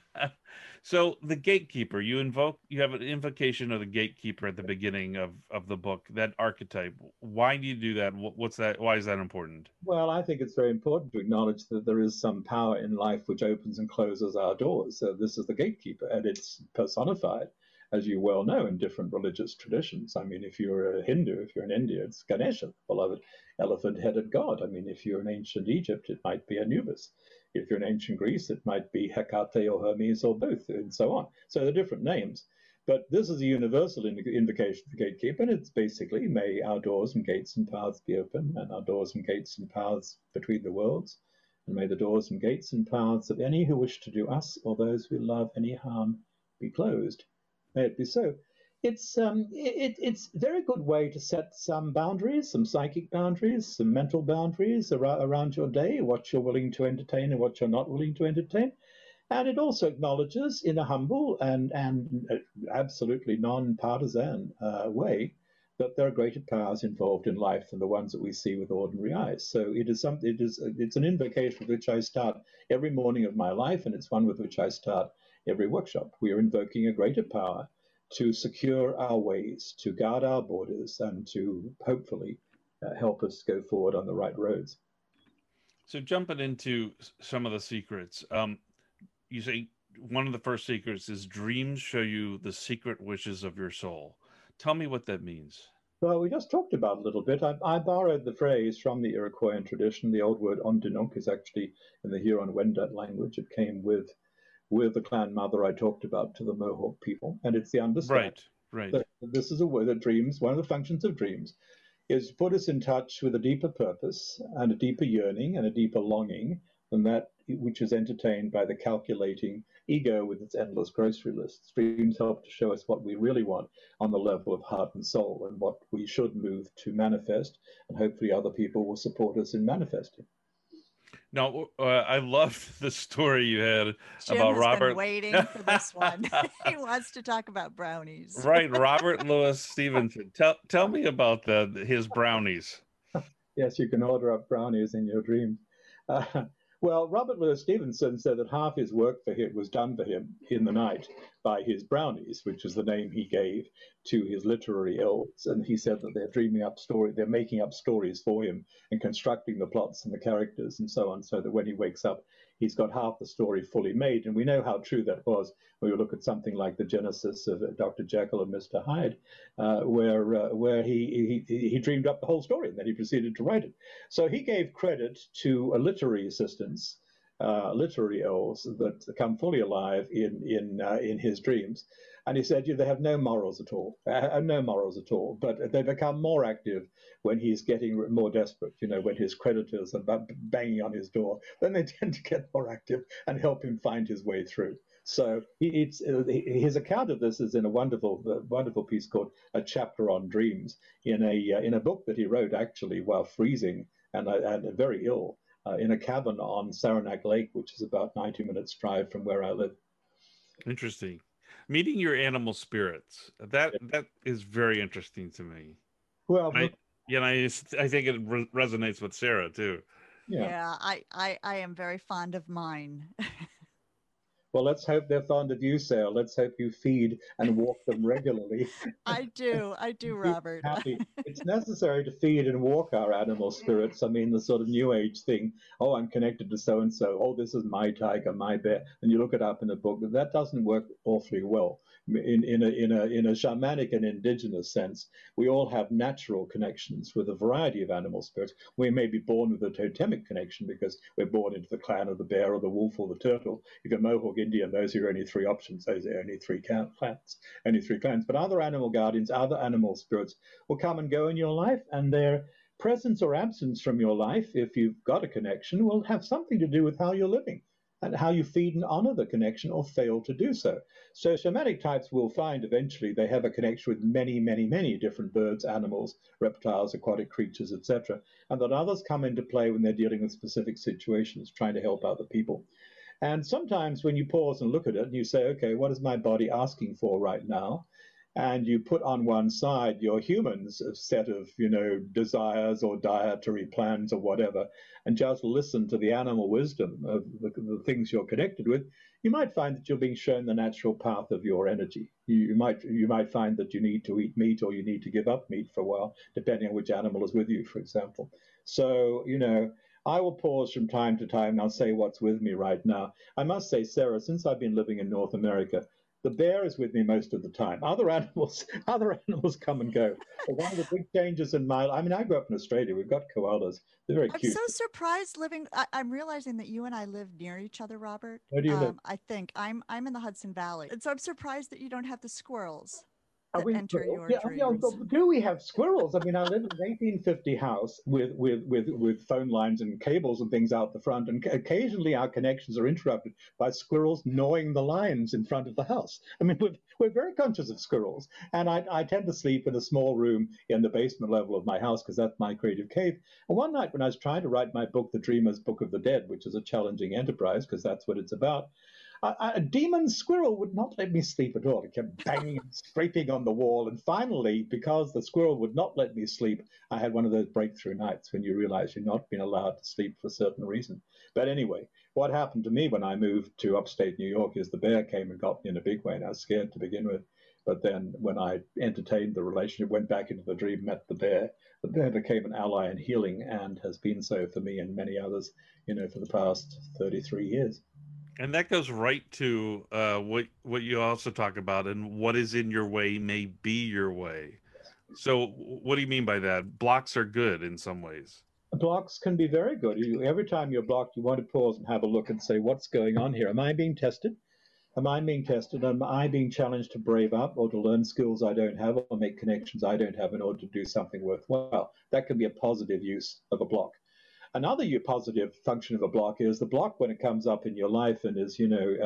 So the gatekeeper, you invoke, you have an invocation of the gatekeeper at the beginning of of the book. That archetype. Why do you do that? What's that? Why is that important? Well, I think it's very important to acknowledge that there is some power in life which opens and closes our doors. So this is the gatekeeper, and it's personified as you well know, in different religious traditions. I mean, if you're a Hindu, if you're in India, it's Ganesha, beloved elephant headed god. I mean, if you're in ancient Egypt, it might be Anubis. If you're in ancient Greece, it might be Hecate or Hermes or both, and so on. So they're different names. But this is a universal invocation for gatekeeper, and it's basically may our doors and gates and paths be open, and our doors and gates and paths between the worlds, and may the doors and gates and paths of any who wish to do us or those we love any harm be closed. May it be so. It's um, it, it's a very good way to set some boundaries, some psychic boundaries, some mental boundaries around, around your day, what you're willing to entertain and what you're not willing to entertain. And it also acknowledges, in a humble and, and absolutely non partisan uh, way, that there are greater powers involved in life than the ones that we see with ordinary eyes. So it is some, it is it's an invocation with which I start every morning of my life, and it's one with which I start every workshop. We are invoking a greater power to secure our ways, to guard our borders, and to hopefully uh, help us go forward on the right roads. So jumping into some of the secrets, um, you say one of the first secrets is dreams show you the secret wishes of your soul. Tell me what that means. Well, we just talked about a little bit. I, I borrowed the phrase from the Iroquoian tradition. The old word ondinnonk is actually in the Huron-Wendat language. It came with with the clan mother I talked about to the Mohawk people, and it's the understanding. Right, right. That this is a way that dreams. One of the functions of dreams is to put us in touch with a deeper purpose and a deeper yearning and a deeper longing than that which is entertained by the calculating ego with its endless grocery lists. Dreams help to show us what we really want on the level of heart and soul and what we should move to manifest, and hopefully other people will support us in manifesting. Now, uh, I loved the story you had Jim about has Robert. Been waiting for this one. he wants to talk about brownies. right, Robert Louis Stevenson. Tell tell me about the his brownies. Yes, you can order up brownies in your dreams. Uh, well, Robert Louis Stevenson said that half his work for him was done for him in the night by his brownies, which is the name he gave to his literary elves. And he said that they're dreaming up story, they're making up stories for him and constructing the plots and the characters and so on, so that when he wakes up, he's got half the story fully made. And we know how true that was when we look at something like the genesis of Dr. Jekyll and Mr. Hyde, uh, where uh, where he, he he dreamed up the whole story and then he proceeded to write it. So he gave credit to a literary assistants. Uh, literary elves that come fully alive in in uh, in his dreams, and he said, yeah, they have no morals at all, uh, no morals at all, but they become more active when he's getting more desperate, you know, when his creditors are banging on his door, then they tend to get more active and help him find his way through. So uh, his account of this is in a wonderful, uh, wonderful piece called "A Chapter on Dreams" in a uh, in a book that he wrote actually while freezing and, uh, and very ill uh, in a cabin on Saranac Lake, which is about 90 minutes drive from where I live. Interesting meeting your animal spirits. That that is very interesting to me. Well I, yeah I, I think it re- resonates with sarah too. Yeah. yeah I, I i am very fond of mine Well, let's hope they're fond of you, Sarah. Let's hope you feed and walk them regularly. I do. I do, Robert. Happy. It's necessary to feed and walk our animal spirits. I mean, the sort of new age thing. Oh, I'm connected to so and so. Oh, this is my tiger, my bear. And you look it up in a book. That doesn't work awfully well. In, in, a, in, a, in a shamanic and indigenous sense, we all have natural connections with a variety of animal spirits. We may be born with a totemic connection because we're born into the clan of the bear or the wolf or the turtle. If you're Mohawk Indian, those are only three options. Those are only three clans, only three clans. But other animal guardians, other animal spirits will come and go in your life, and their presence or absence from your life, if you've got a connection, will have something to do with how you're living and how you feed and honor the connection or fail to do so. So shamanic types will find eventually they have a connection with many, many, many different birds, animals, reptiles, aquatic creatures, etc. And that others come into play when they're dealing with specific situations, trying to help other people. And sometimes when you pause and look at it and you say, okay, what is my body asking for right now? And you put on one side your humans set of, you know, desires or dietary plans or whatever, and just listen to the animal wisdom of the, the things you're connected with, you might find that you're being shown the natural path of your energy. You, you, might you might find that you need to eat meat or you need to give up meat for a while, depending on which animal is with you, for example. So, you know, I will pause from time to time and I'll say what's with me right now. I must say, Sarah, since I've been living in North America, The bear is with me most of the time. Other animals, other animals come and go. But one of the big changes in my, I mean, I grew up in Australia. We've got koalas. They're very I'm cute. so surprised living. I, am realizing that you and I live near each other, Robert. Where do you um, live? I think I'm I'm in the Hudson Valley, and so I'm surprised that you don't have the squirrels we, enter your yeah, dreams. Yeah, do we have squirrels? I mean, I live in an 1850 house with, with, with, with phone lines and cables and things out the front, and occasionally our connections are interrupted by squirrels gnawing the lines in front of the house. I mean, we're, we're very conscious of squirrels, and I, I tend to sleep in a small room in the basement level of my house because that's my creative cave. And one night when I was trying to write my book, The Dreamer's Book of the Dead, which is a challenging enterprise because that's what it's about, a, a, demon squirrel would not let me sleep at all. It kept banging and scraping on the wall. And finally, because the squirrel would not let me sleep, I had one of those breakthrough nights when you realize you're not being allowed to sleep for a certain reason. But anyway, what happened to me when I moved to upstate New York is the bear came and got me in a big way, and I was scared to begin with. But then when I entertained the relationship, went back into the dream, met the bear, the bear became an ally in healing and has been so for me and many others, you know, for the past 33 years and that goes right to uh, what what you also talk about and what is in your way may be your way. So what do you mean by that? Blocks are good in some ways. Blocks can be very good. You, every time you're blocked you want to pause and have a look and say what's going on here? Am i being tested? Am i being tested? Am i being challenged to brave up or to learn skills i don't have or make connections i don't have in order to do something worthwhile? That can be a positive use of a block Another positive function of a block is the block when it comes up in your life and is, you know,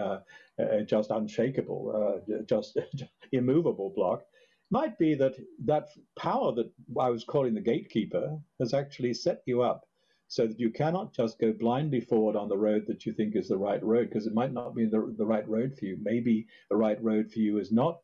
uh, uh, just unshakable, uh, just immovable block, might be that that power that I was calling the gatekeeper has actually set you up so that you cannot just go blindly forward on the road that you think is the right road because it might not be the, the right road for you. Maybe the right road for you is not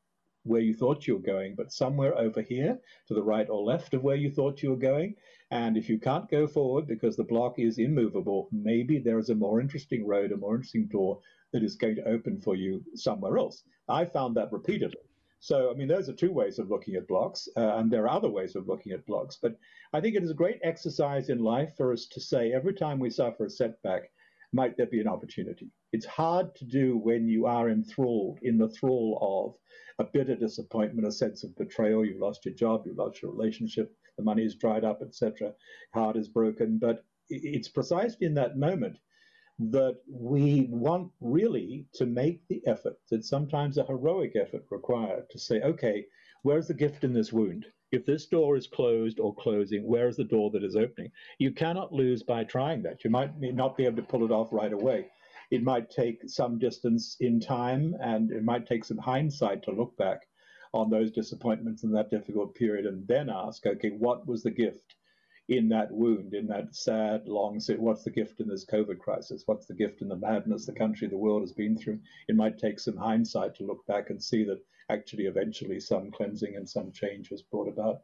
where you thought you were going, but somewhere over here to the right or left of where you thought you were going. And if you can't go forward because the block is immovable, maybe there is a more interesting road, a more interesting door that is going to open for you somewhere else. I found that repeatedly. So, I mean, those are two ways of looking at blocks, uh, and there are other ways of looking at blocks. But I think it is a great exercise in life for us to say every time we suffer a setback, might there be an opportunity? It's hard to do when you are enthralled, in the thrall of a bitter disappointment, a sense of betrayal. You've lost your job, you've lost your relationship, the money is dried up, etc. Heart is broken. But it's precisely in that moment that we want really to make the effort, that sometimes a heroic effort required to say, okay, where's the gift in this wound? If this door is closed or closing, where is the door that is opening? You cannot lose by trying that. You might not be able to pull it off right away. It might take some distance in time and it might take some hindsight to look back on those disappointments in that difficult period and then ask, okay, what was the gift in that wound, in that sad, long, sit? what's the gift in this COVID crisis? What's the gift in the madness the country, the world has been through? It might take some hindsight to look back and see that actually eventually some cleansing and some change was brought about.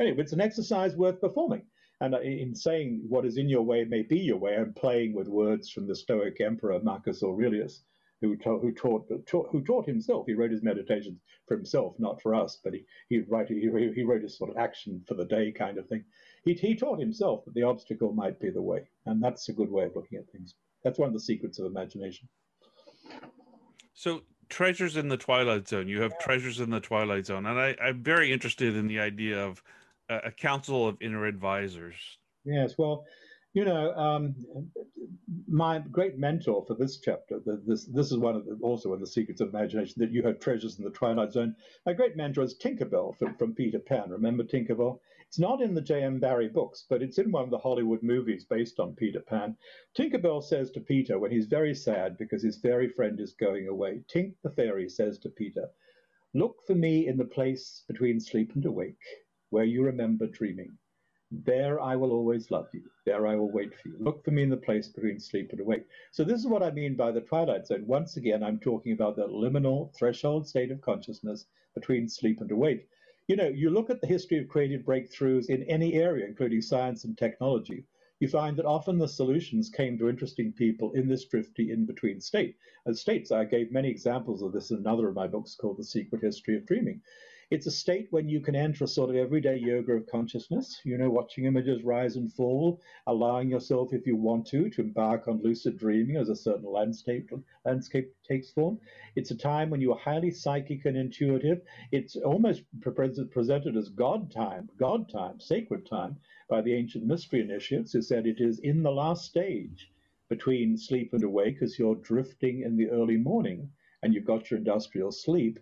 Anyway, it's an exercise worth performing. And uh, in saying what is in your way may be your way, I'm playing with words from the Stoic emperor Marcus Aurelius, who, ta- who taught, taught, who taught himself. He wrote his meditations for himself, not for us, but he he wrote he, he wrote his sort of action for the day kind of thing. He he taught himself that the obstacle might be the way, and that's a good way of looking at things. That's one of the secrets of imagination. So treasures in the twilight zone. You have yeah. treasures in the twilight zone, and I, I'm very interested in the idea of a, a council of inner advisors. Yes, well, you know, um, my great mentor for this chapter, this this is one of the, also one of the secrets of imagination that you have treasures in the twilight zone. My great mentor is Tinkerbell from, from Peter Pan. Remember Tinkerbell? It's not in the J.M. Barrie books, but it's in one of the Hollywood movies based on Peter Pan. Tinkerbell says to Peter when he's very sad because his fairy friend is going away, Tink the fairy says to Peter, "Look for me in the place between sleep and awake, where you remember dreaming." There I will always love you. There I will wait for you. Look for me in the place between sleep and awake. So this is what I mean by the twilight zone. Once again, I'm talking about the liminal threshold state of consciousness between sleep and awake. You know, you look at the history of creative breakthroughs in any area, including science and technology, you find that often the solutions came to interesting people in this drifty in-between state. As states, I gave many examples of this in another of my books called The Secret History of Dreaming. It's a state when you can enter a sort of everyday yoga of consciousness, you know, watching images rise and fall, allowing yourself, if you want to, to embark on lucid dreaming as a certain landscape, landscape takes form. It's a time when you are highly psychic and intuitive. It's almost presented as God time, God time, sacred time by the ancient mystery initiates who said it is in the last stage between sleep and awake as you're drifting in the early morning and you've got your industrial sleep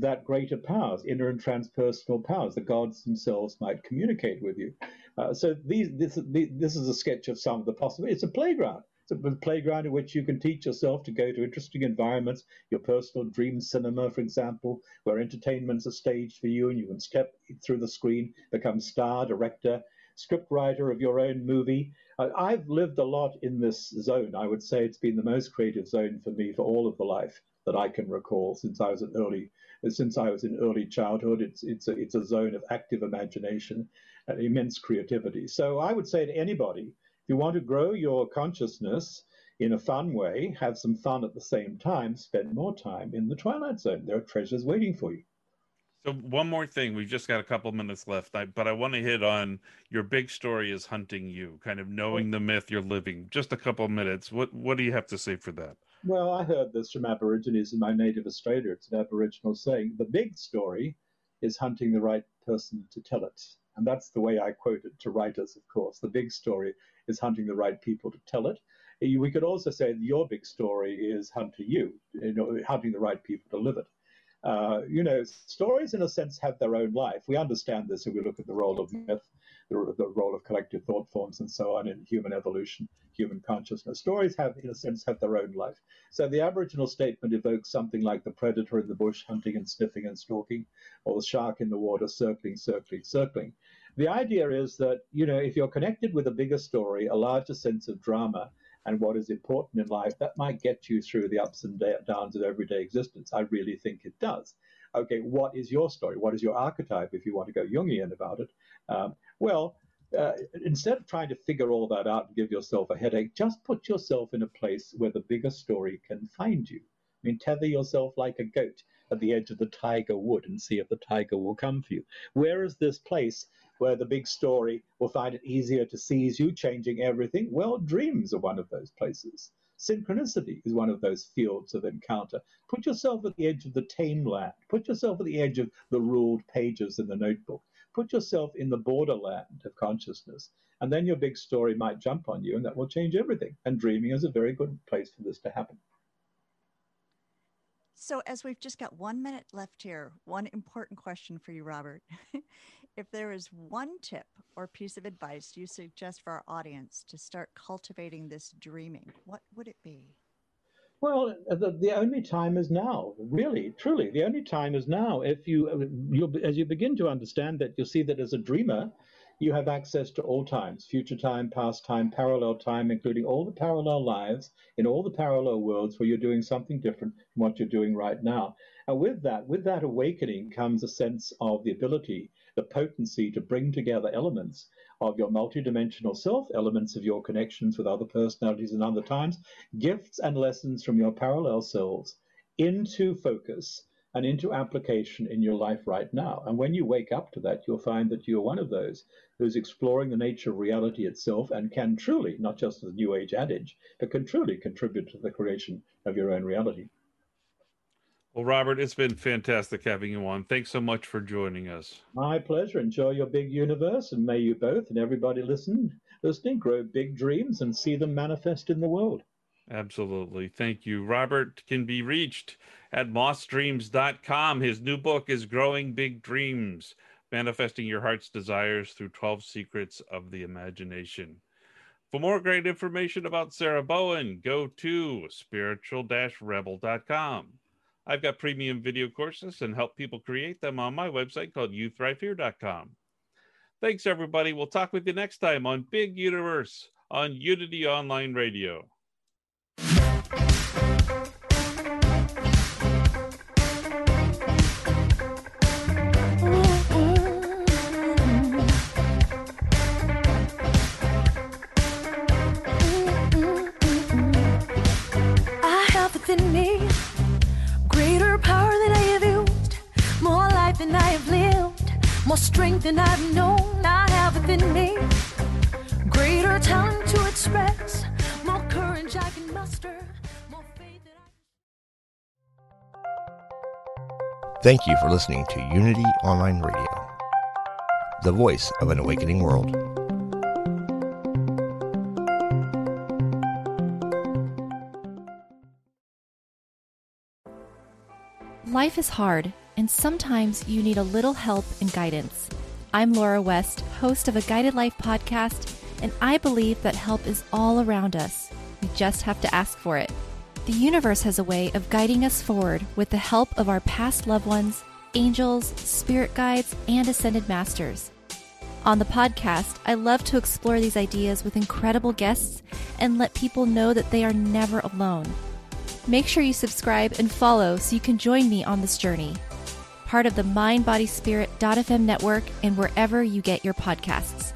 that greater powers, inner and transpersonal powers, the gods themselves might communicate with you. Uh, so these, this, this is a sketch of some of the possibilities. It's a playground. It's a playground in which you can teach yourself to go to interesting environments, your personal dream cinema, for example, where entertainment's a stage for you and you can step through the screen, become star, director, script writer of your own movie. Uh, I've lived a lot in this zone. I would say it's been the most creative zone for me for all of the life that I can recall since I was an early since I was in early childhood. It's it's a, it's a zone of active imagination and immense creativity. So I would say to anybody, if you want to grow your consciousness in a fun way, have some fun at the same time, spend more time in the twilight zone. There are treasures waiting for you. So one more thing, we've just got a couple minutes left, I, but I want to hit on your big story is hunting you, kind of knowing the myth you're living. Just a couple minutes. What what do you have to say for that? Well, I heard this from Aborigines in my native Australia. It's an Aboriginal saying. The big story is hunting the right person to tell it. And that's the way I quote it to writers, of course. The big story is hunting the right people to tell it. We could also say your big story is hunting you, you know, hunting the right people to live it. Uh, you know, stories in a sense have their own life. We understand this if we look at the role of myth the, the role of collective thought forms and so on in human evolution, human consciousness. Stories have, in a sense, have their own life. So the Aboriginal statement evokes something like the predator in the bush hunting and sniffing and stalking, or the shark in the water circling, circling, circling. The idea is that, you know, if you're connected with a bigger story, a larger sense of drama, and what is important in life, that might get you through the ups and downs of everyday existence. I really think it does. Okay, what is your story? What is your archetype, if you want to go Jungian about it? Um, well, uh, instead of trying to figure all that out and give yourself a headache, just put yourself in a place where the bigger story can find you. I mean, tether yourself like a goat at the edge of the tiger wood and see if the tiger will come for you. Where is this place where the big story will find it easier to seize you, changing everything? Well, dreams are one of those places. Synchronicity is one of those fields of encounter. Put yourself at the edge of the tame land. Put yourself at the edge of the ruled pages in the notebook. Put yourself in the borderland of consciousness, and then your big story might jump on you, and that will change everything. And dreaming is a very good place for this to happen. So, as we've just got one minute left here, one important question for you, Robert. if there is one tip or piece of advice you suggest for our audience to start cultivating this dreaming, what would it be? Well, uh, the, the only time is now. Really, truly, the only time is now. If you, uh, you as you begin to understand that, you'll see that as a dreamer, you have access to all times future time, past time, parallel time, including all the parallel lives in all the parallel worlds where you're doing something different from what you're doing right now. And with that, with that awakening comes a sense of the ability, the potency to bring together elements of your multidimensional self, elements of your connections with other personalities and other times, gifts and lessons from your parallel selves into focus and into application in your life right now. And when you wake up to that, you'll find that you're one of those who's exploring the nature of reality itself and can truly, not just the new age adage, but can truly contribute to the creation of your own reality. Well, Robert, it's been fantastic having you on. Thanks so much for joining us. My pleasure. Enjoy your big universe, and may you both and everybody listen, listening grow big dreams and see them manifest in the world. Absolutely. Thank you. Robert can be reached at mossdreams.com. His new book is Growing Big Dreams Manifesting Your Heart's Desires Through 12 Secrets of the Imagination. For more great information about Sarah Bowen, go to spiritual rebel.com. I've got premium video courses and help people create them on my website called youthrivehere.com. Thanks, everybody. We'll talk with you next time on Big Universe on Unity Online Radio. More strength than I've known I have within me, greater talent to express, more courage I can muster, more faith that I. Thank you for listening to Unity Online Radio, the voice of an awakening world. Life is hard, and sometimes you need a little help and guidance. I'm Laura West, host of a Guided Life podcast, and I believe that help is all around us. We just have to ask for it. The universe has a way of guiding us forward with the help of our past loved ones, angels, spirit guides, and ascended masters. On the podcast, I love to explore these ideas with incredible guests and let people know that they are never alone. Make sure you subscribe and follow so you can join me on this journey. Part of the mind MindBodySpirit.fm network and wherever you get your podcasts.